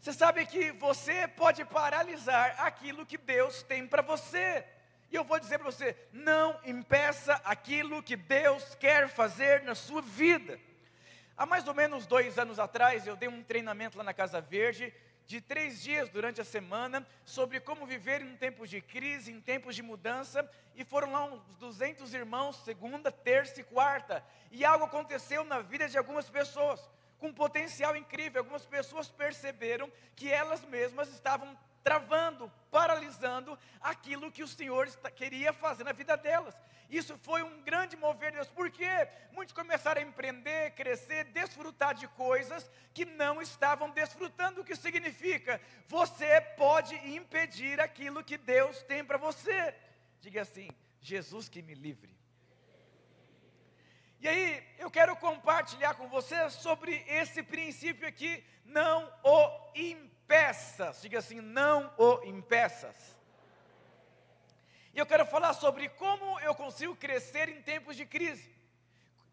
Você sabe que você pode paralisar aquilo que Deus tem para você. E eu vou dizer para você: não impeça aquilo que Deus quer fazer na sua vida. Há mais ou menos dois anos atrás, eu dei um treinamento lá na Casa Verde, de três dias durante a semana, sobre como viver em tempos de crise, em tempos de mudança, e foram lá uns 200 irmãos, segunda, terça e quarta, e algo aconteceu na vida de algumas pessoas com um potencial incrível. Algumas pessoas perceberam que elas mesmas estavam travando, paralisando aquilo que o Senhor queria fazer na vida delas. Isso foi um grande mover de Deus, porque muitos começaram a empreender, crescer, desfrutar de coisas que não estavam desfrutando. O que significa? Você pode impedir aquilo que Deus tem para você. Diga assim: Jesus que me livre. E aí, eu quero compartilhar com você sobre esse princípio aqui, não o impeças. Diga assim, não o impeças. E eu quero falar sobre como eu consigo crescer em tempos de crise.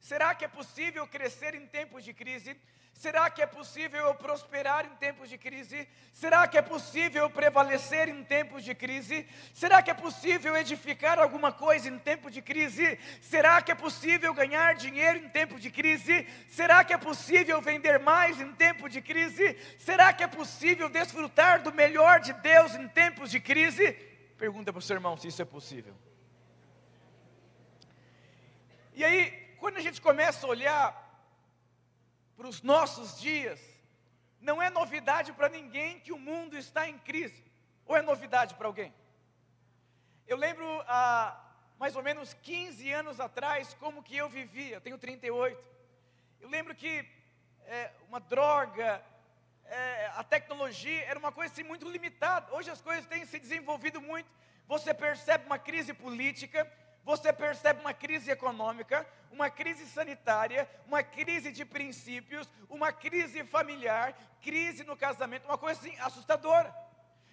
Será que é possível crescer em tempos de crise? Será que é possível eu prosperar em tempos de crise? Será que é possível eu prevalecer em tempos de crise? Será que é possível edificar alguma coisa em tempos de crise? Será que é possível ganhar dinheiro em tempos de crise? Será que é possível vender mais em tempos de crise? Será que é possível desfrutar do melhor de Deus em tempos de crise? Pergunta para o seu irmão se isso é possível. E aí, quando a gente começa a olhar para os nossos dias, não é novidade para ninguém que o mundo está em crise. Ou é novidade para alguém? Eu lembro há mais ou menos 15 anos atrás como que eu vivia, eu tenho 38. Eu lembro que é, uma droga, é, a tecnologia era uma coisa assim, muito limitada. Hoje as coisas têm se desenvolvido muito. Você percebe uma crise política, você percebe uma crise econômica, uma crise sanitária, uma crise de princípios, uma crise familiar, crise no casamento, uma coisa assim assustadora.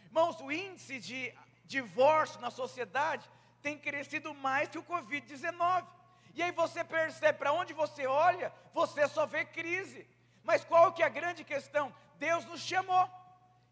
Irmãos, o índice de divórcio na sociedade tem crescido mais que o Covid-19. E aí você percebe, para onde você olha, você só vê crise. Mas qual que é a grande questão? Deus nos chamou.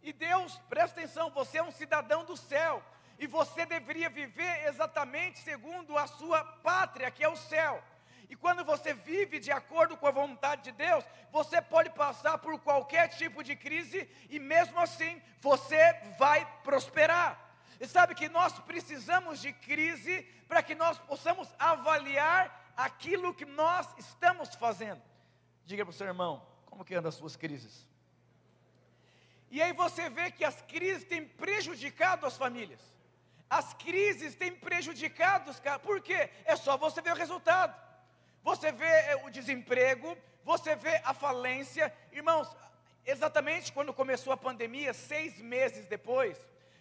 E Deus, presta atenção, você é um cidadão do céu e você deveria viver exatamente segundo a sua pátria, que é o céu. E quando você vive de acordo com a vontade de Deus, você pode passar por qualquer tipo de crise e mesmo assim você vai prosperar. E sabe que nós precisamos de crise para que nós possamos avaliar aquilo que nós estamos fazendo. Diga para o seu irmão, como que andam as suas crises? E aí você vê que as crises têm prejudicado as famílias. As crises têm prejudicado os caras. Por quê? É só você ver o resultado. Você vê é, o desemprego, você vê a falência. Irmãos, exatamente quando começou a pandemia, seis meses depois,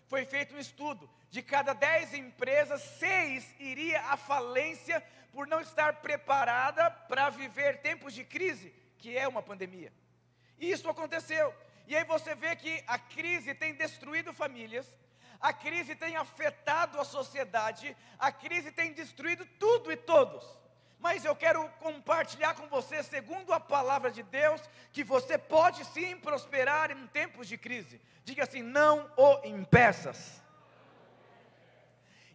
foi feito um estudo. De cada dez empresas, seis iria à falência por não estar preparada para viver tempos de crise, que é uma pandemia. E isso aconteceu. E aí você vê que a crise tem destruído famílias, a crise tem afetado a sociedade, a crise tem destruído tudo e todos. Mas eu quero compartilhar com você, segundo a palavra de Deus, que você pode sim prosperar em tempos de crise. Diga assim: não o impeças.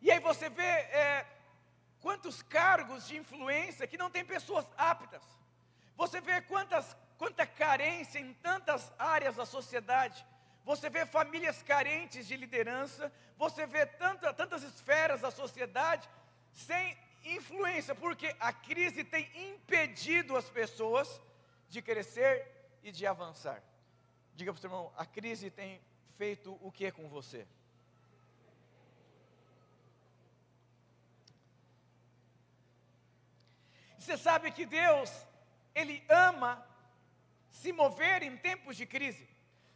E aí você vê é, quantos cargos de influência que não tem pessoas aptas. Você vê quantas, quanta carência em tantas áreas da sociedade você vê famílias carentes de liderança, você vê tanta, tantas esferas da sociedade sem influência, porque a crise tem impedido as pessoas de crescer e de avançar. Diga para o seu irmão, a crise tem feito o que com você? Você sabe que Deus, Ele ama se mover em tempos de crise.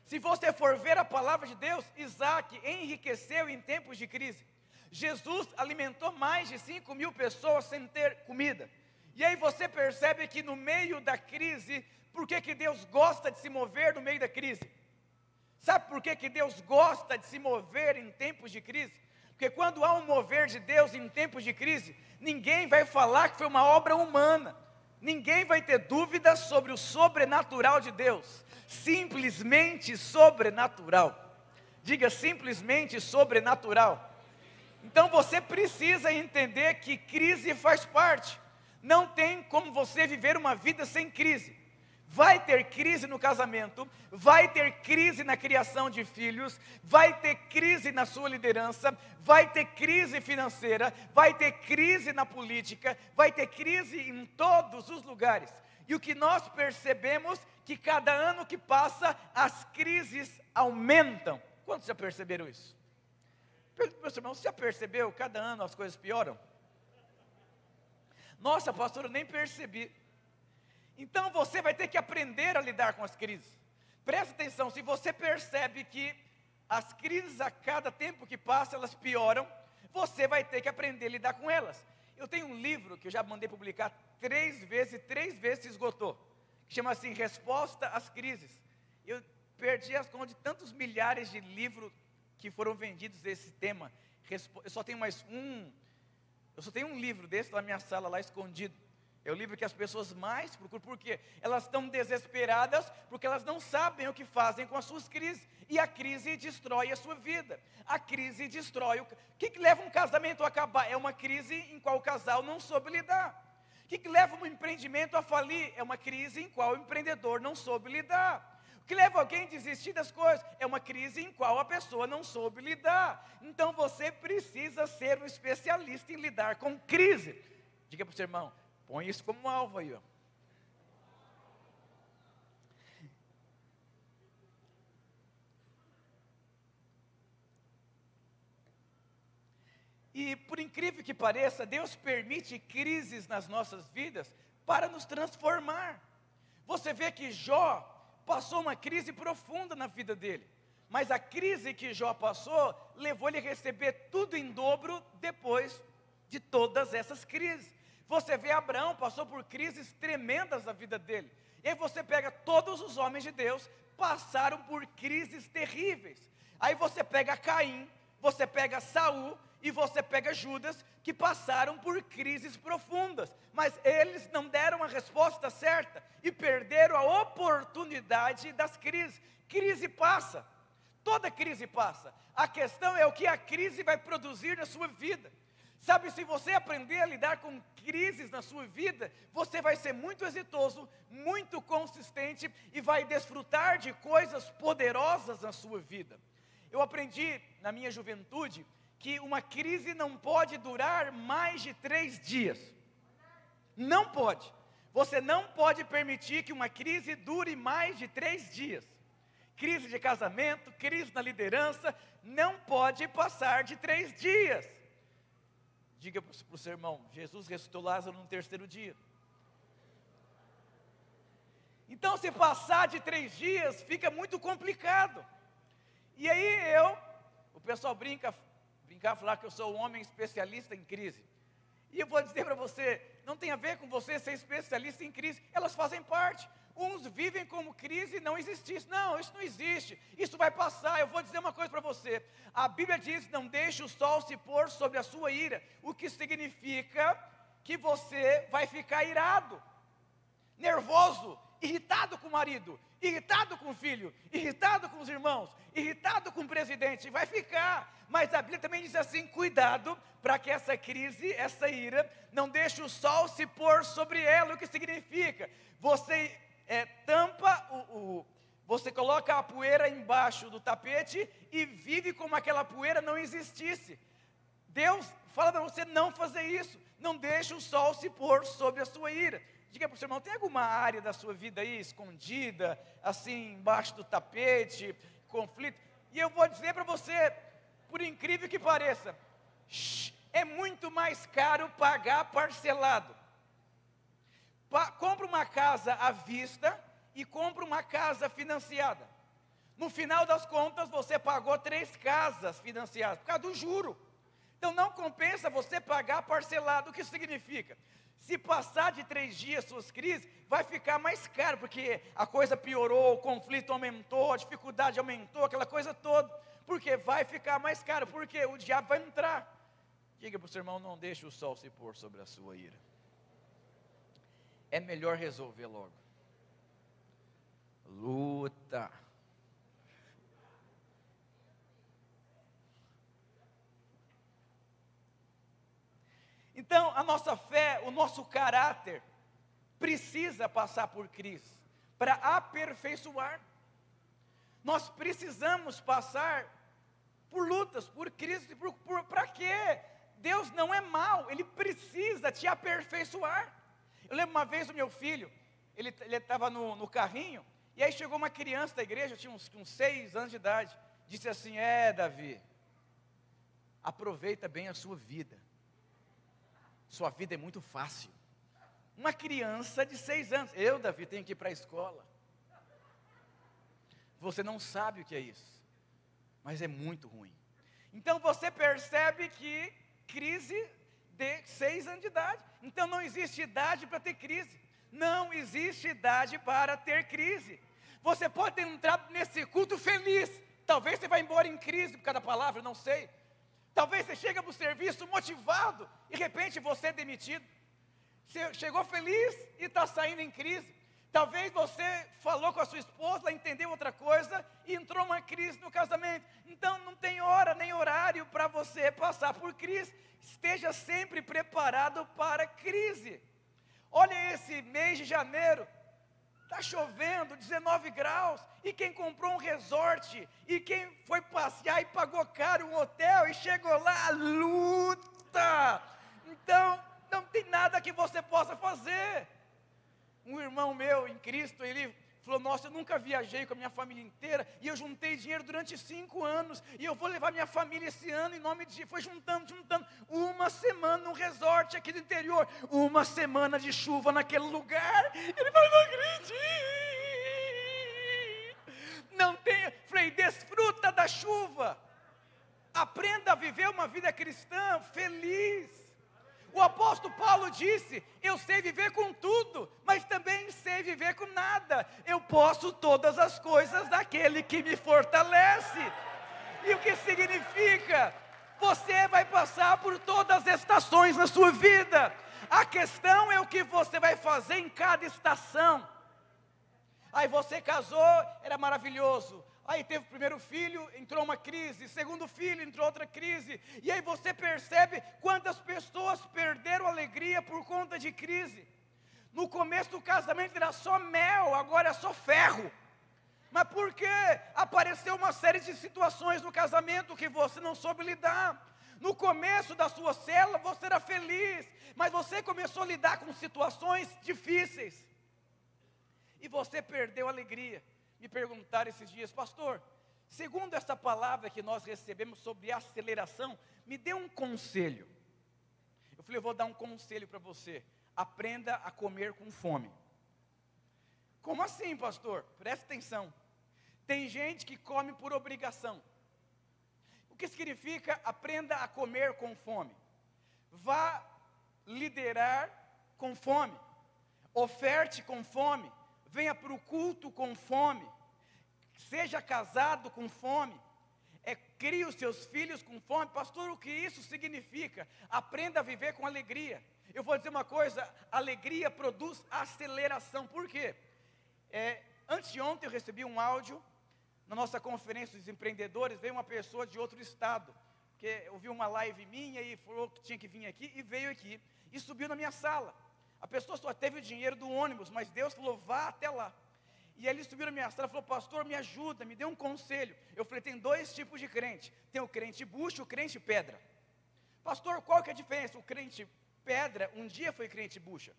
Se você for ver a palavra de Deus, Isaac enriqueceu em tempos de crise. Jesus alimentou mais de 5 mil pessoas sem ter comida. E aí você percebe que no meio da crise, por que, que Deus gosta de se mover no meio da crise? Sabe por que, que Deus gosta de se mover em tempos de crise? Porque quando há um mover de Deus em tempos de crise, ninguém vai falar que foi uma obra humana. Ninguém vai ter dúvidas sobre o sobrenatural de Deus. Simplesmente sobrenatural. Diga simplesmente sobrenatural. Então você precisa entender que crise faz parte. Não tem como você viver uma vida sem crise. Vai ter crise no casamento, vai ter crise na criação de filhos, vai ter crise na sua liderança, vai ter crise financeira, vai ter crise na política, vai ter crise em todos os lugares. E o que nós percebemos que cada ano que passa as crises aumentam. Quantos já perceberam isso? Pergunta para o seu irmão, você já percebeu? Cada ano as coisas pioram? Nossa, pastor, eu nem percebi. Então você vai ter que aprender a lidar com as crises. Presta atenção, se você percebe que as crises a cada tempo que passa elas pioram, você vai ter que aprender a lidar com elas. Eu tenho um livro que eu já mandei publicar três vezes e três vezes se esgotou, que chama assim Resposta às Crises. Eu perdi as contas de tantos milhares de livros que foram vendidos desse tema. Eu só tenho mais um, eu só tenho um livro desse na minha sala lá escondido. É o livro que as pessoas mais procuram, porque elas estão desesperadas, porque elas não sabem o que fazem com as suas crises. E a crise destrói a sua vida. A crise destrói o. O que, que leva um casamento a acabar? É uma crise em qual o casal não soube lidar. O que, que leva um empreendimento a falir? É uma crise em qual o empreendedor não soube lidar. O que leva alguém a desistir das coisas? É uma crise em qual a pessoa não soube lidar. Então você precisa ser um especialista em lidar com crise. Diga para o seu irmão, Põe isso como alvo aí, ó. E por incrível que pareça, Deus permite crises nas nossas vidas para nos transformar. Você vê que Jó passou uma crise profunda na vida dele. Mas a crise que Jó passou levou ele a receber tudo em dobro depois de todas essas crises. Você vê Abraão passou por crises tremendas na vida dele. E aí você pega todos os homens de Deus passaram por crises terríveis. Aí você pega Caim, você pega Saul e você pega Judas, que passaram por crises profundas, mas eles não deram a resposta certa e perderam a oportunidade das crises. Crise passa, toda crise passa. A questão é o que a crise vai produzir na sua vida. Sabe, se você aprender a lidar com crises na sua vida, você vai ser muito exitoso, muito consistente e vai desfrutar de coisas poderosas na sua vida. Eu aprendi na minha juventude que uma crise não pode durar mais de três dias. Não pode. Você não pode permitir que uma crise dure mais de três dias. Crise de casamento, crise na liderança, não pode passar de três dias. Diga para o seu irmão: Jesus ressuscitou Lázaro no terceiro dia. Então, se passar de três dias, fica muito complicado. E aí eu, o pessoal brinca, brincar, falar que eu sou um homem especialista em crise. E eu vou dizer para você, não tem a ver com você ser especialista em crise, elas fazem parte. Uns vivem como crise não existisse. Não, isso não existe. Isso vai passar. Eu vou dizer uma coisa para você. A Bíblia diz: não deixe o sol se pôr sobre a sua ira. O que significa que você vai ficar irado, nervoso, irritado com o marido, irritado com o filho, irritado com os irmãos, irritado com o presidente. Vai ficar. Mas a Bíblia também diz assim: cuidado para que essa crise, essa ira, não deixe o sol se pôr sobre ela. O que significa? Você é, tampa o, o, Você coloca a poeira embaixo do tapete e vive como aquela poeira não existisse. Deus fala para você não fazer isso. Não deixe o sol se pôr sobre a sua ira. Diga para o seu irmão: tem alguma área da sua vida aí escondida, assim, embaixo do tapete, conflito? E eu vou dizer para você, por incrível que pareça, é muito mais caro pagar parcelado compra uma casa à vista e compra uma casa financiada. No final das contas, você pagou três casas financiadas por causa do juro. Então não compensa você pagar parcelado. O que significa? Se passar de três dias suas crises, vai ficar mais caro, porque a coisa piorou, o conflito aumentou, a dificuldade aumentou, aquela coisa toda. Porque vai ficar mais caro, porque o diabo vai entrar. Diga para o seu irmão: não deixe o sol se pôr sobre a sua ira. É melhor resolver logo. Luta. Então, a nossa fé, o nosso caráter, precisa passar por crise para aperfeiçoar. Nós precisamos passar por lutas, por crises, para quê? Deus não é mau, Ele precisa te aperfeiçoar. Eu lembro uma vez o meu filho, ele estava no, no, carrinho, e aí chegou uma criança da igreja, tinha uns, uns seis anos de idade, disse assim: É, Davi, aproveita bem a sua vida, sua vida é muito fácil. Uma criança de seis anos, eu, Davi, tenho que ir para a escola. Você não sabe o que é isso, mas é muito ruim. Então você percebe que crise de seis anos de idade. Então não existe idade para ter crise. Não existe idade para ter crise. Você pode ter entrado nesse culto feliz. Talvez você vá embora em crise por cada palavra, não sei. Talvez você chega para o serviço motivado e de repente você é demitido. Você chegou feliz e está saindo em crise. Talvez você falou com a sua esposa, ela entendeu outra coisa e entrou uma crise no casamento. Então não tem hora nem horário para você passar por crise. Esteja sempre preparado para crise. Olha esse mês de janeiro, está chovendo, 19 graus, e quem comprou um resort, e quem foi passear e pagou caro um hotel e chegou lá, luta. Então, não tem nada que você possa fazer um irmão meu em Cristo, ele falou: Nossa, eu nunca viajei com a minha família inteira e eu juntei dinheiro durante cinco anos e eu vou levar minha família esse ano em nome de. Foi juntando, juntando. Uma semana num resort aqui do interior, uma semana de chuva naquele lugar. Ele falou: Não acredito. Não tem. Falei: Desfruta da chuva. Aprenda a viver uma vida cristã feliz. O apóstolo Paulo disse: Eu sei viver com tudo, mas também sei viver com nada. Eu posso todas as coisas daquele que me fortalece. E o que significa? Você vai passar por todas as estações na sua vida. A questão é o que você vai fazer em cada estação. Aí você casou, era maravilhoso. Aí teve o primeiro filho, entrou uma crise, segundo filho, entrou outra crise. E aí você percebe quantas pessoas perderam alegria por conta de crise. No começo do casamento era só mel, agora é só ferro. Mas por quê? Apareceu uma série de situações no casamento que você não soube lidar. No começo da sua cela você era feliz, mas você começou a lidar com situações difíceis. E você perdeu a alegria me perguntaram esses dias, pastor, segundo essa palavra que nós recebemos sobre aceleração, me dê um conselho. Eu falei, eu vou dar um conselho para você. Aprenda a comer com fome. Como assim, pastor? Presta atenção. Tem gente que come por obrigação. O que significa aprenda a comer com fome? Vá liderar com fome. Oferte com fome venha para o culto com fome, seja casado com fome, é, crie os seus filhos com fome. Pastor, o que isso significa? Aprenda a viver com alegria. Eu vou dizer uma coisa: alegria produz aceleração. Por quê? É, antes de ontem eu recebi um áudio na nossa conferência dos empreendedores. Veio uma pessoa de outro estado, que ouviu uma live minha e falou que tinha que vir aqui e veio aqui e subiu na minha sala. A pessoa só teve o dinheiro do ônibus, mas Deus falou: vá até lá. E ele subiu na minha sala e falou: Pastor, me ajuda, me dê um conselho. Eu falei: tem dois tipos de crente: tem o crente bucho e o crente pedra. Pastor, qual que é a diferença? O crente pedra, um dia foi crente bucha.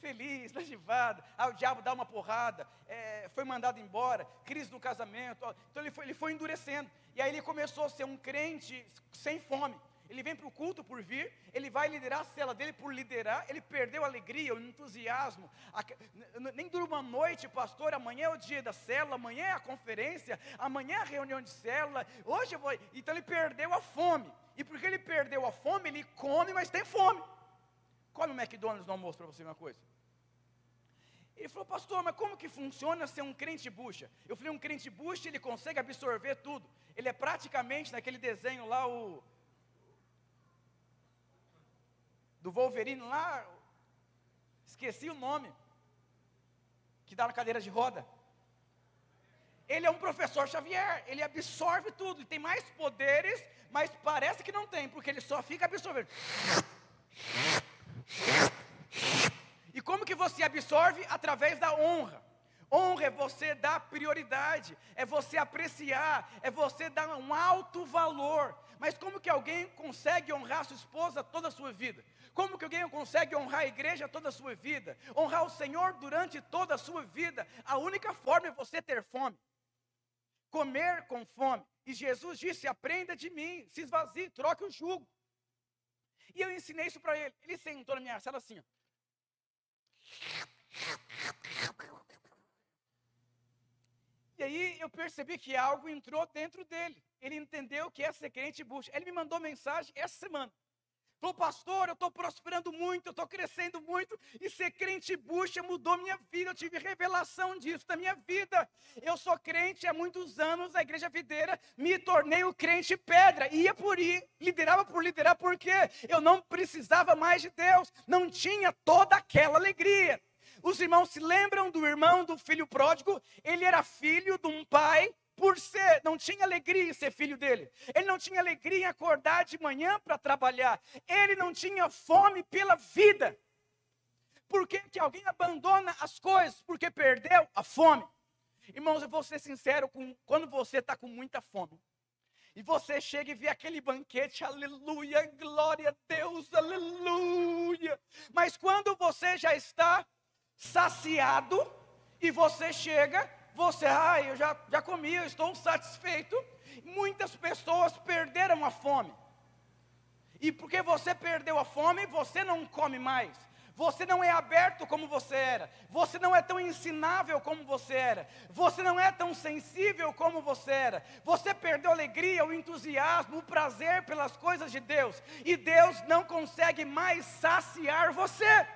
Feliz, legivado, ah, o diabo dá uma porrada, é, foi mandado embora, crise no casamento. Então ele foi, ele foi endurecendo. E aí ele começou a ser um crente sem fome ele vem para o culto por vir, ele vai liderar a cela dele por liderar, ele perdeu a alegria, o entusiasmo, a, nem dura uma noite, pastor, amanhã é o dia da célula, amanhã é a conferência, amanhã é a reunião de célula, hoje eu vou, então ele perdeu a fome, e porque ele perdeu a fome, ele come, mas tem fome, come o McDonald's no almoço para você uma coisa, ele falou, pastor, mas como que funciona ser um crente bucha? Eu falei, um crente bucha, ele consegue absorver tudo. Ele é praticamente naquele desenho lá, o do Wolverine lá, esqueci o nome. que dá na cadeira de roda. Ele é um professor Xavier, ele absorve tudo, ele tem mais poderes, mas parece que não tem, porque ele só fica absorvendo. E como que você absorve? Através da honra. Honra é você dar prioridade, é você apreciar, é você dar um alto valor. Mas como que alguém consegue honrar sua esposa toda a sua vida? Como que alguém consegue honrar a igreja toda a sua vida? Honrar o Senhor durante toda a sua vida? A única forma é você ter fome. Comer com fome. E Jesus disse: aprenda de mim, se esvazie, troque o jugo. E eu ensinei isso para ele. Ele sentou na minha sala assim. Ó. E aí eu percebi que algo entrou dentro dele. Ele entendeu que é ser crente bucha. Ele me mandou mensagem essa semana. Falou, pastor, eu estou prosperando muito, eu estou crescendo muito, e ser crente bucha mudou minha vida, eu tive revelação disso na minha vida. Eu sou crente há muitos anos na igreja videira, me tornei o crente pedra, ia por ir, liderava por liderar, porque eu não precisava mais de Deus, não tinha toda aquela alegria. Os irmãos se lembram do irmão do filho pródigo? Ele era filho de um pai por ser, não tinha alegria em ser filho dele. Ele não tinha alegria em acordar de manhã para trabalhar. Ele não tinha fome pela vida. Por que, que alguém abandona as coisas? Porque perdeu a fome. Irmãos, eu vou ser sincero, com, quando você está com muita fome, e você chega e vê aquele banquete, aleluia, glória a Deus, aleluia. Mas quando você já está saciado e você chega, você, ah, eu já, já comi, eu estou satisfeito. Muitas pessoas perderam a fome. E porque você perdeu a fome, você não come mais. Você não é aberto como você era. Você não é tão ensinável como você era. Você não é tão sensível como você era. Você perdeu a alegria, o entusiasmo, o prazer pelas coisas de Deus. E Deus não consegue mais saciar você.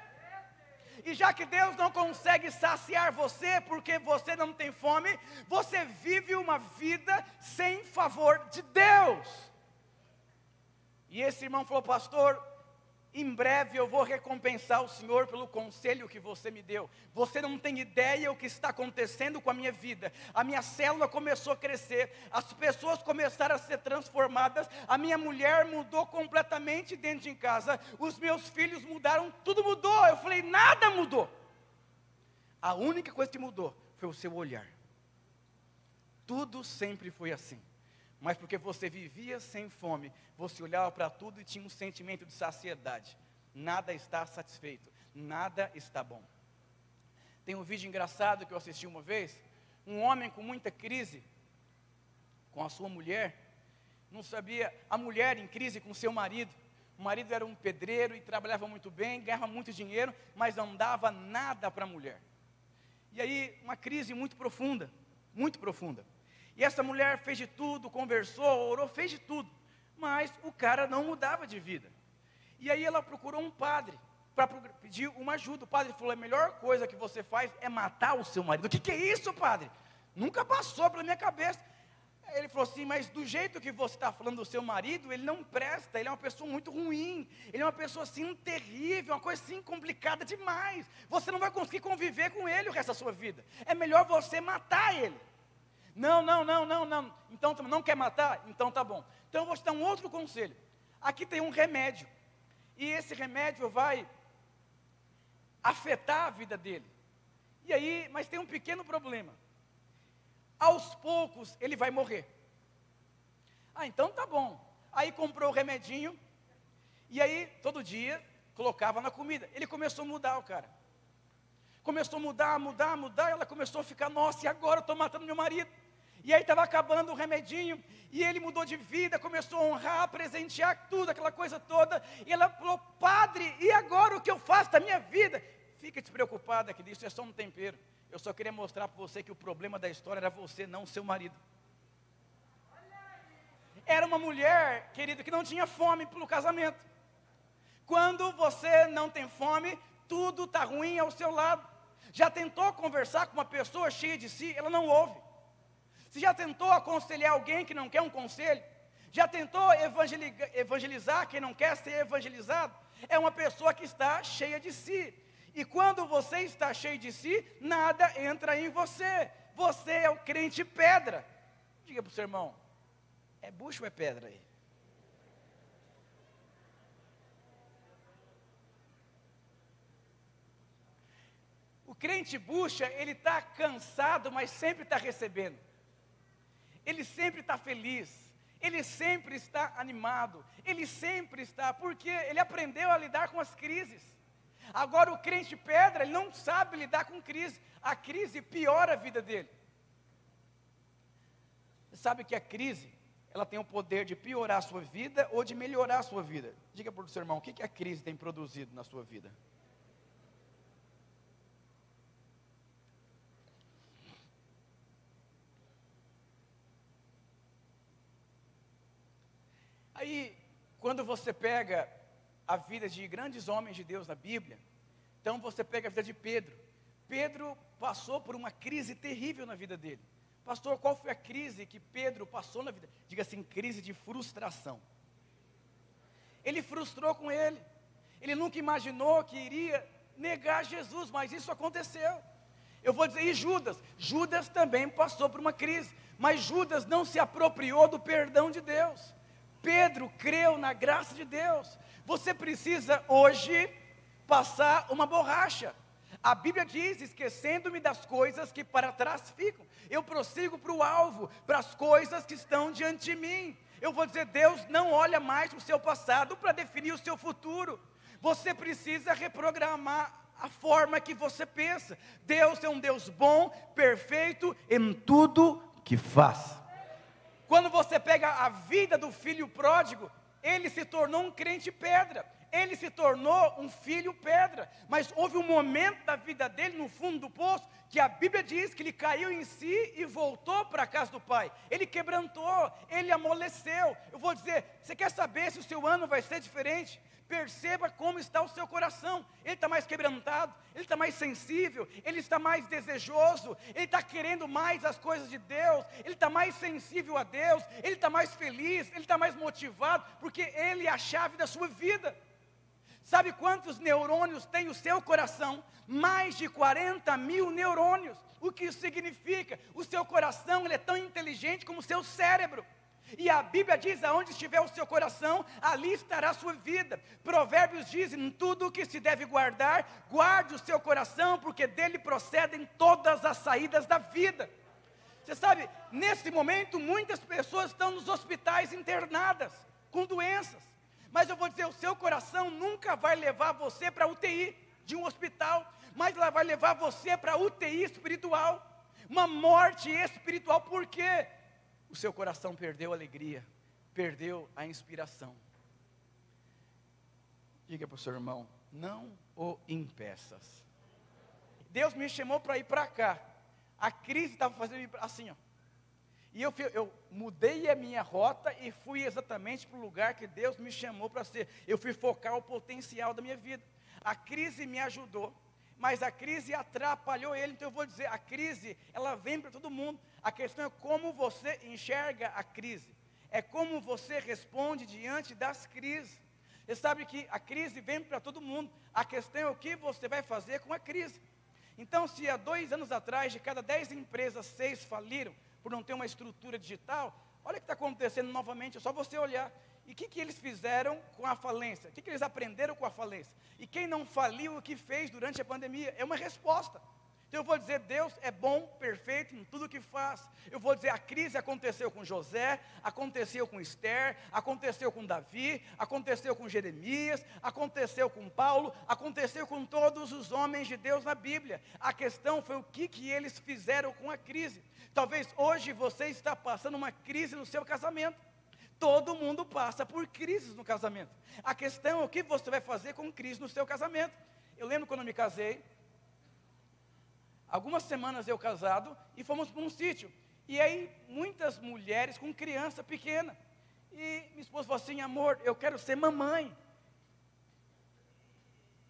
E já que Deus não consegue saciar você porque você não tem fome, você vive uma vida sem favor de Deus. E esse irmão falou, pastor, em breve eu vou recompensar o Senhor pelo conselho que você me deu. Você não tem ideia o que está acontecendo com a minha vida. A minha célula começou a crescer, as pessoas começaram a ser transformadas, a minha mulher mudou completamente dentro de casa, os meus filhos mudaram, tudo mudou. Eu falei, nada mudou. A única coisa que mudou foi o seu olhar. Tudo sempre foi assim mas porque você vivia sem fome, você olhava para tudo e tinha um sentimento de saciedade. Nada está satisfeito, nada está bom. Tem um vídeo engraçado que eu assisti uma vez, um homem com muita crise com a sua mulher, não sabia, a mulher em crise com seu marido. O marido era um pedreiro e trabalhava muito bem, ganhava muito dinheiro, mas não dava nada para a mulher. E aí, uma crise muito profunda, muito profunda. E essa mulher fez de tudo, conversou, orou, fez de tudo. Mas o cara não mudava de vida. E aí ela procurou um padre para pedir uma ajuda. O padre falou: a melhor coisa que você faz é matar o seu marido. O que, que é isso, padre? Nunca passou pela minha cabeça. Ele falou assim: Mas do jeito que você está falando do seu marido, ele não presta, ele é uma pessoa muito ruim, ele é uma pessoa assim terrível, uma coisa assim complicada demais. Você não vai conseguir conviver com ele o resto da sua vida. É melhor você matar ele. Não, não, não, não, não. Então não quer matar? Então tá bom. Então eu vou te dar um outro conselho. Aqui tem um remédio. E esse remédio vai afetar a vida dele. E aí, mas tem um pequeno problema. Aos poucos ele vai morrer. Ah, então tá bom. Aí comprou o remedinho. E aí, todo dia, colocava na comida. Ele começou a mudar o cara. Começou a mudar, mudar, mudar. Ela começou a ficar, nossa, e agora eu estou matando meu marido. E aí estava acabando o remedinho, e ele mudou de vida, começou a honrar, presentear tudo, aquela coisa toda. E ela falou: Padre, e agora o que eu faço da minha vida? Fica despreocupada, que isso é só um tempero. Eu só queria mostrar para você que o problema da história era você, não seu marido. Era uma mulher, querido, que não tinha fome pelo casamento. Quando você não tem fome, tudo está ruim ao seu lado. Já tentou conversar com uma pessoa cheia de si? Ela não ouve. Você já tentou aconselhar alguém que não quer um conselho? Já tentou evangelizar quem não quer ser evangelizado? É uma pessoa que está cheia de si. E quando você está cheio de si, nada entra em você. Você é o crente pedra. Diga para o seu irmão: é bucho ou é pedra aí? O crente bucha, ele está cansado, mas sempre está recebendo. Ele sempre está feliz. Ele sempre está animado. Ele sempre está, porque ele aprendeu a lidar com as crises. Agora o crente pedra, ele não sabe lidar com crise. A crise piora a vida dele. Você sabe que a crise, ela tem o poder de piorar a sua vida ou de melhorar a sua vida. Diga para o seu irmão, o que, que a crise tem produzido na sua vida? Aí, quando você pega a vida de grandes homens de Deus na Bíblia. Então você pega a vida de Pedro. Pedro passou por uma crise terrível na vida dele. Pastor, qual foi a crise que Pedro passou na vida? Diga assim, crise de frustração. Ele frustrou com ele. Ele nunca imaginou que iria negar Jesus, mas isso aconteceu. Eu vou dizer, e Judas? Judas também passou por uma crise, mas Judas não se apropriou do perdão de Deus. Pedro creu na graça de Deus. Você precisa hoje passar uma borracha. A Bíblia diz: esquecendo-me das coisas que para trás ficam, eu prossigo para o alvo, para as coisas que estão diante de mim. Eu vou dizer: Deus não olha mais o seu passado para definir o seu futuro. Você precisa reprogramar a forma que você pensa. Deus é um Deus bom, perfeito em tudo que faz. Quando você pega a vida do filho pródigo, ele se tornou um crente pedra, ele se tornou um filho pedra, mas houve um momento da vida dele no fundo do poço que a Bíblia diz que ele caiu em si e voltou para a casa do pai. Ele quebrantou, ele amoleceu. Eu vou dizer, você quer saber se o seu ano vai ser diferente? Perceba como está o seu coração. Ele está mais quebrantado, ele está mais sensível, ele está mais desejoso, ele está querendo mais as coisas de Deus, ele está mais sensível a Deus, ele está mais feliz, ele está mais motivado, porque ele é a chave da sua vida. Sabe quantos neurônios tem o seu coração? Mais de 40 mil neurônios. O que isso significa? O seu coração é tão inteligente como o seu cérebro. E a Bíblia diz: aonde estiver o seu coração, ali estará a sua vida. Provérbios dizem: tudo o que se deve guardar, guarde o seu coração, porque dele procedem todas as saídas da vida. Você sabe, nesse momento, muitas pessoas estão nos hospitais internadas, com doenças. Mas eu vou dizer: o seu coração nunca vai levar você para UTI de um hospital, mas ela vai levar você para UTI espiritual. Uma morte espiritual, por quê? o seu coração perdeu a alegria, perdeu a inspiração. Diga para o seu irmão: não o impeças. Deus me chamou para ir para cá. A crise estava fazendo assim, ó. E eu, eu mudei a minha rota e fui exatamente para o lugar que Deus me chamou para ser. Eu fui focar o potencial da minha vida. A crise me ajudou mas a crise atrapalhou ele. Então eu vou dizer, a crise, ela vem para todo mundo. A questão é como você enxerga a crise. É como você responde diante das crises. Você sabe que a crise vem para todo mundo. A questão é o que você vai fazer com a crise. Então, se há dois anos atrás, de cada dez empresas, seis faliram por não ter uma estrutura digital, olha o que está acontecendo novamente, é só você olhar. E o que, que eles fizeram com a falência? O que, que eles aprenderam com a falência? E quem não faliu, o que fez durante a pandemia? É uma resposta. Então eu vou dizer, Deus é bom, perfeito em tudo que faz. Eu vou dizer, a crise aconteceu com José, aconteceu com Esther, aconteceu com Davi, aconteceu com Jeremias, aconteceu com Paulo, aconteceu com todos os homens de Deus na Bíblia. A questão foi o que, que eles fizeram com a crise. Talvez hoje você está passando uma crise no seu casamento. Todo mundo passa por crises no casamento. A questão é o que você vai fazer com crise no seu casamento. Eu lembro quando eu me casei, algumas semanas eu casado, e fomos para um sítio. E aí, muitas mulheres com criança pequena. E minha esposa falou assim: amor, eu quero ser mamãe.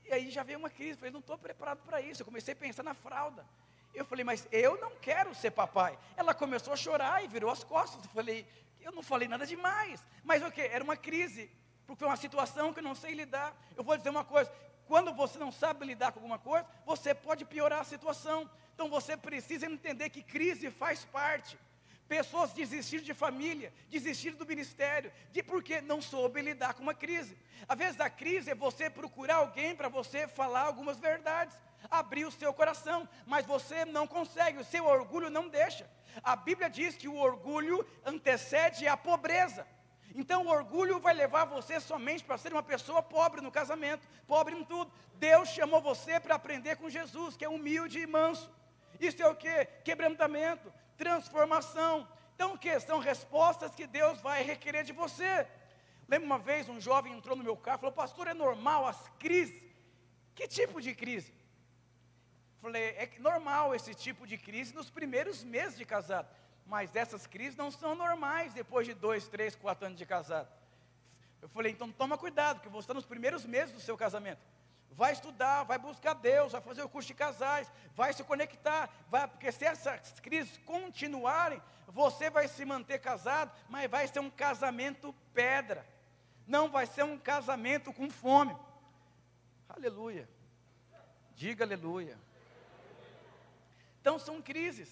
E aí já veio uma crise, eu falei, não estou preparado para isso. Eu comecei a pensar na fralda. Eu falei, mas eu não quero ser papai. Ela começou a chorar e virou as costas. Eu falei, eu não falei nada demais. Mas o que? Era uma crise. Porque é uma situação que eu não sei lidar. Eu vou dizer uma coisa. Quando você não sabe lidar com alguma coisa, você pode piorar a situação. Então você precisa entender que crise faz parte. Pessoas desistiram de família, desistiram do ministério, de porque não soube lidar com uma crise. Às vezes a crise é você procurar alguém para você falar algumas verdades, abrir o seu coração, mas você não consegue, o seu orgulho não deixa. A Bíblia diz que o orgulho antecede a pobreza. Então o orgulho vai levar você somente para ser uma pessoa pobre no casamento, pobre em tudo. Deus chamou você para aprender com Jesus, que é humilde e manso. Isso é o que? Quebrantamento, transformação. Então o que? São respostas que Deus vai requerer de você. Lembra uma vez um jovem entrou no meu carro e falou, pastor, é normal as crises. Que tipo de crise? Falei, é normal esse tipo de crise nos primeiros meses de casado. Mas essas crises não são normais depois de dois, três, quatro anos de casado. Eu falei, então toma cuidado, porque você está nos primeiros meses do seu casamento. Vai estudar, vai buscar Deus, vai fazer o curso de casais, vai se conectar, vai, porque se essas crises continuarem, você vai se manter casado, mas vai ser um casamento pedra. Não vai ser um casamento com fome. Aleluia. Diga aleluia. Então são crises.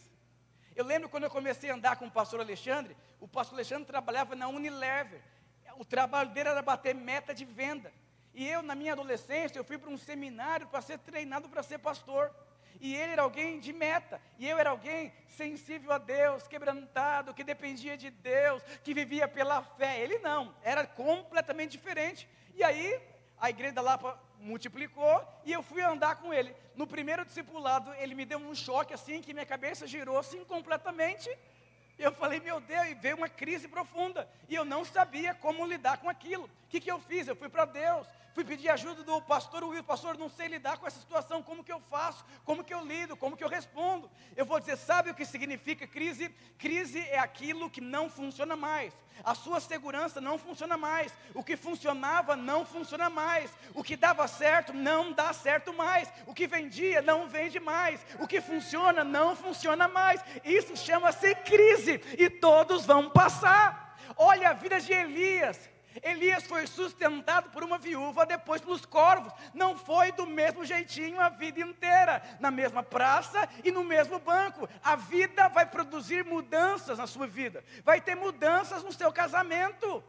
Eu lembro quando eu comecei a andar com o pastor Alexandre, o pastor Alexandre trabalhava na Unilever. O trabalho dele era bater meta de venda. E eu, na minha adolescência, eu fui para um seminário para ser treinado para ser pastor. E ele era alguém de meta, e eu era alguém sensível a Deus, quebrantado, que dependia de Deus, que vivia pela fé. Ele não, era completamente diferente. E aí, a igreja Lapa multiplicou e eu fui andar com ele. No primeiro discipulado, ele me deu um choque assim, que minha cabeça girou assim completamente. Eu falei, meu Deus, e veio uma crise profunda. E eu não sabia como lidar com aquilo. O que, que eu fiz? Eu fui para Deus. Fui pedir ajuda do pastor Will, pastor, não sei lidar com essa situação, como que eu faço, como que eu lido, como que eu respondo. Eu vou dizer, sabe o que significa crise? Crise é aquilo que não funciona mais. A sua segurança não funciona mais. O que funcionava não funciona mais. O que dava certo não dá certo mais. O que vendia não vende mais. O que funciona não funciona mais. Isso chama-se crise e todos vão passar. Olha a vida de Elias. Elias foi sustentado por uma viúva, depois pelos corvos. Não foi do mesmo jeitinho a vida inteira, na mesma praça e no mesmo banco. A vida vai produzir mudanças na sua vida, vai ter mudanças no seu casamento.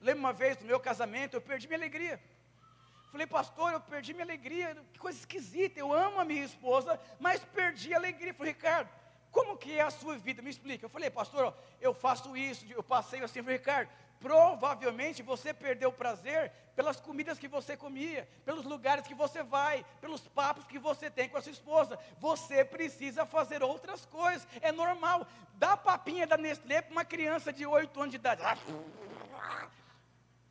Lembro uma vez no meu casamento, eu perdi minha alegria. Falei, pastor, eu perdi minha alegria, que coisa esquisita. Eu amo a minha esposa, mas perdi a alegria. Falei, Ricardo, como que é a sua vida? Me explica. Eu falei, pastor, eu faço isso, eu passei assim. Falei, Ricardo, Provavelmente você perdeu o prazer pelas comidas que você comia, pelos lugares que você vai, pelos papos que você tem com a sua esposa. Você precisa fazer outras coisas, é normal. Dá papinha da Nestlé para uma criança de 8 anos de idade.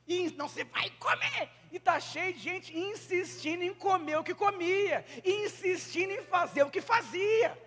E não se vai comer. E está cheio de gente insistindo em comer o que comia, insistindo em fazer o que fazia.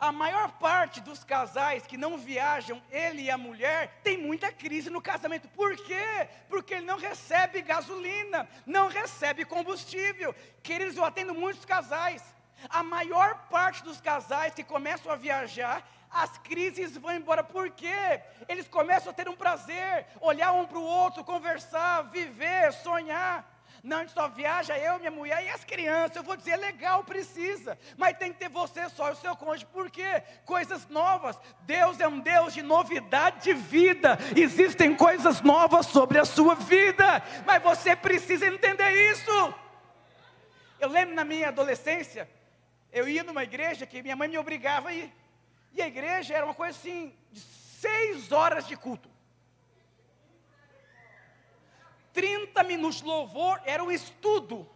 A maior parte dos casais que não viajam, ele e a mulher, tem muita crise no casamento. Por quê? Porque ele não recebe gasolina, não recebe combustível. Queridos, eu atendo muitos casais. A maior parte dos casais que começam a viajar, as crises vão embora. Por quê? Eles começam a ter um prazer, olhar um para o outro, conversar, viver, sonhar. Não, a gente só viaja eu, minha mulher e as crianças. Eu vou dizer, é legal, precisa. Mas tem que ter você só e o seu cônjuge. Por quê? Coisas novas. Deus é um Deus de novidade de vida. Existem coisas novas sobre a sua vida. Mas você precisa entender isso. Eu lembro na minha adolescência, eu ia numa igreja que minha mãe me obrigava a ir. E a igreja era uma coisa assim, de seis horas de culto. 30 minutos de louvor era um estudo.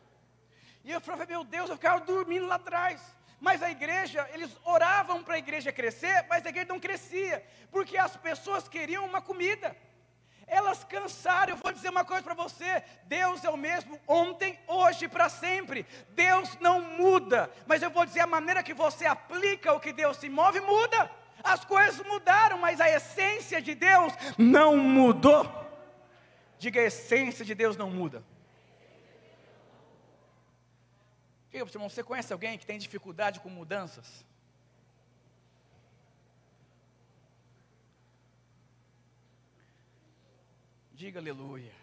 E eu falava, meu Deus, eu ficava dormindo lá atrás. Mas a igreja, eles oravam para a igreja crescer, mas a igreja não crescia, porque as pessoas queriam uma comida. Elas cansaram. Eu vou dizer uma coisa para você: Deus é o mesmo ontem, hoje e para sempre. Deus não muda. Mas eu vou dizer a maneira que você aplica o que Deus se move muda. As coisas mudaram, mas a essência de Deus não mudou. Diga a essência de Deus não muda. Diga para irmão, você conhece alguém que tem dificuldade com mudanças? Diga aleluia.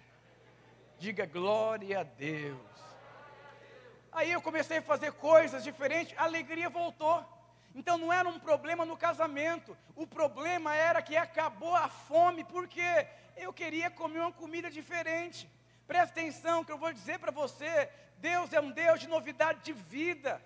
Diga glória a Deus. Aí eu comecei a fazer coisas diferentes, a alegria voltou. Então não era um problema no casamento, o problema era que acabou a fome, porque eu queria comer uma comida diferente. Presta atenção que eu vou dizer para você: Deus é um Deus de novidade de vida.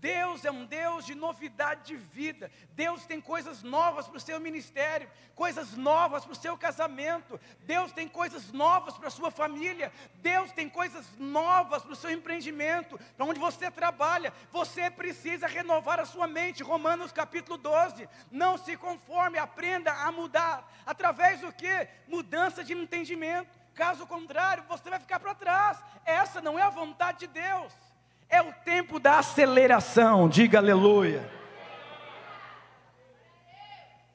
Deus é um Deus de novidade de vida. Deus tem coisas novas para o seu ministério, coisas novas para o seu casamento. Deus tem coisas novas para a sua família. Deus tem coisas novas para o seu empreendimento, para onde você trabalha. Você precisa renovar a sua mente. Romanos capítulo 12. Não se conforme, aprenda a mudar. Através do que? Mudança de entendimento. Caso contrário, você vai ficar para trás. Essa não é a vontade de Deus. É o tempo da aceleração, diga aleluia.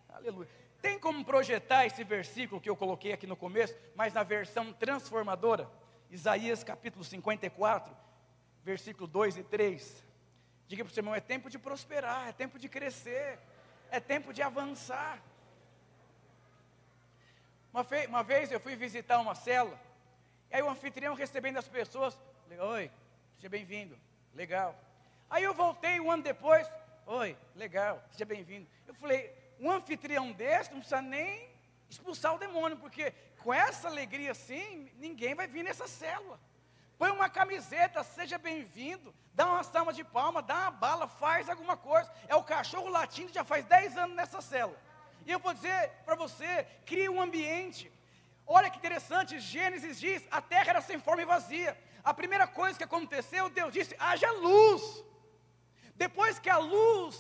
Aleluia. Tem como projetar esse versículo que eu coloquei aqui no começo, mas na versão transformadora? Isaías capítulo 54, versículo 2 e 3. Diga para o seu irmão: é tempo de prosperar, é tempo de crescer, é tempo de avançar. Uma, uma vez eu fui visitar uma cela, e aí o anfitrião recebendo as pessoas, oi, seja bem-vindo. Legal. Aí eu voltei um ano depois. Oi, legal, seja bem-vindo. Eu falei, um anfitrião desse não precisa nem expulsar o demônio, porque com essa alegria assim, ninguém vai vir nessa célula. Põe uma camiseta, seja bem-vindo, dá uma salva de palma, dá uma bala, faz alguma coisa. É o cachorro latindo já faz 10 anos nessa célula. E eu vou dizer para você, cria um ambiente. Olha que interessante, Gênesis diz, a terra era sem forma e vazia. A primeira coisa que aconteceu, Deus disse: haja luz. Depois que a luz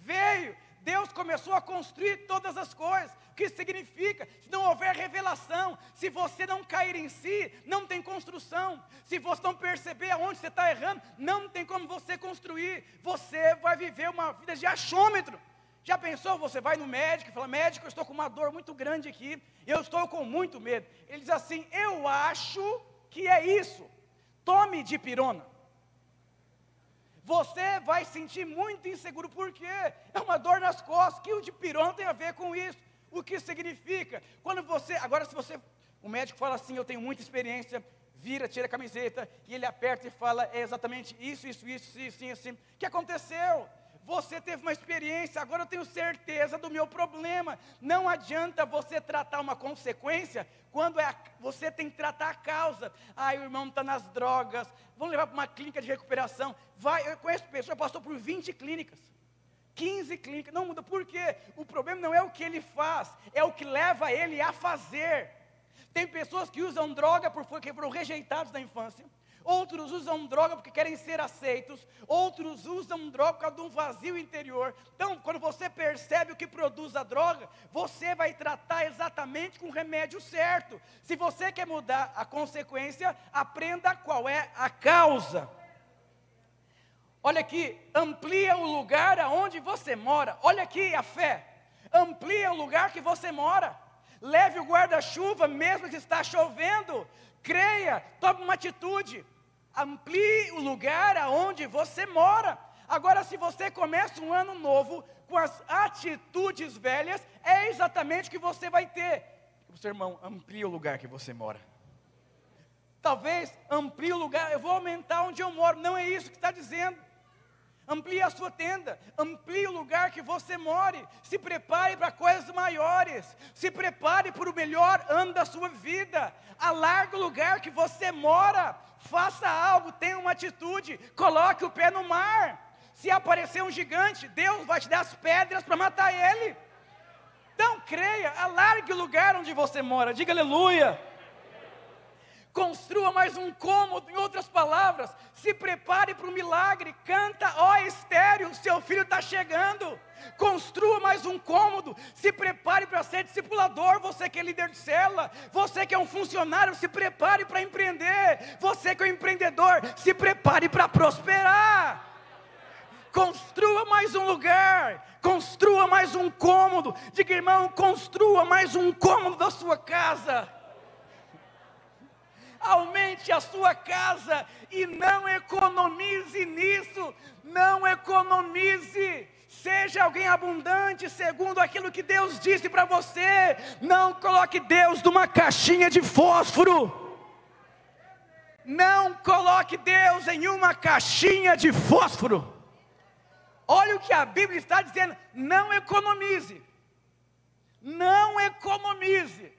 veio, Deus começou a construir todas as coisas. O que significa? Se não houver revelação, se você não cair em si, não tem construção. Se você não perceber aonde você está errando, não tem como você construir. Você vai viver uma vida de achômetro. Já pensou? Você vai no médico e fala: médico, eu estou com uma dor muito grande aqui, eu estou com muito medo. Ele diz assim: eu acho que é isso. Tome dipirona. Você vai sentir muito inseguro, porque é uma dor nas costas, que o dipirona tem a ver com isso. O que significa? Quando você, agora se você, o médico fala assim, eu tenho muita experiência, vira, tira a camiseta, e ele aperta e fala, é exatamente isso, isso, isso, isso, assim, assim. O que aconteceu? Você teve uma experiência, agora eu tenho certeza do meu problema. Não adianta você tratar uma consequência quando é a, você tem que tratar a causa. Ah, o irmão está nas drogas, vamos levar para uma clínica de recuperação. Vai, eu conheço pessoa, passou por 20 clínicas. 15 clínicas, não muda, por quê? O problema não é o que ele faz, é o que leva ele a fazer. Tem pessoas que usam droga porque foram rejeitados na infância outros usam droga porque querem ser aceitos, outros usam droga por causa de um vazio interior. Então, quando você percebe o que produz a droga, você vai tratar exatamente com o remédio certo. Se você quer mudar a consequência, aprenda qual é a causa. Olha aqui, amplia o lugar aonde você mora. Olha aqui a fé. Amplia o lugar que você mora. Leve o guarda-chuva mesmo que está chovendo. Creia, tome uma atitude amplie o lugar aonde você mora. Agora, se você começa um ano novo com as atitudes velhas, é exatamente o que você vai ter. O seu irmão, amplie o lugar que você mora. Talvez amplie o lugar, eu vou aumentar onde eu moro. Não é isso que está dizendo. Amplie a sua tenda, amplie o lugar que você more, se prepare para coisas maiores, se prepare para o melhor ano da sua vida, alargue o lugar que você mora, faça algo, tenha uma atitude, coloque o pé no mar. Se aparecer um gigante, Deus vai te dar as pedras para matar ele. Então creia, alargue o lugar onde você mora, diga aleluia construa mais um cômodo, em outras palavras, se prepare para o milagre, canta, ó estéreo, seu filho está chegando, construa mais um cômodo, se prepare para ser discipulador, você que é líder de célula, você que é um funcionário, se prepare para empreender, você que é um empreendedor, se prepare para prosperar. Construa mais um lugar, construa mais um cômodo. Diga, irmão, construa mais um cômodo da sua casa aumente a sua casa e não economize nisso, não economize. Seja alguém abundante segundo aquilo que Deus disse para você. Não coloque Deus numa caixinha de fósforo. Não coloque Deus em uma caixinha de fósforo. Olha o que a Bíblia está dizendo: não economize. Não economize.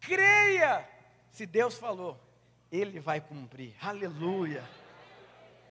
Creia. Se Deus falou, Ele vai cumprir. Aleluia.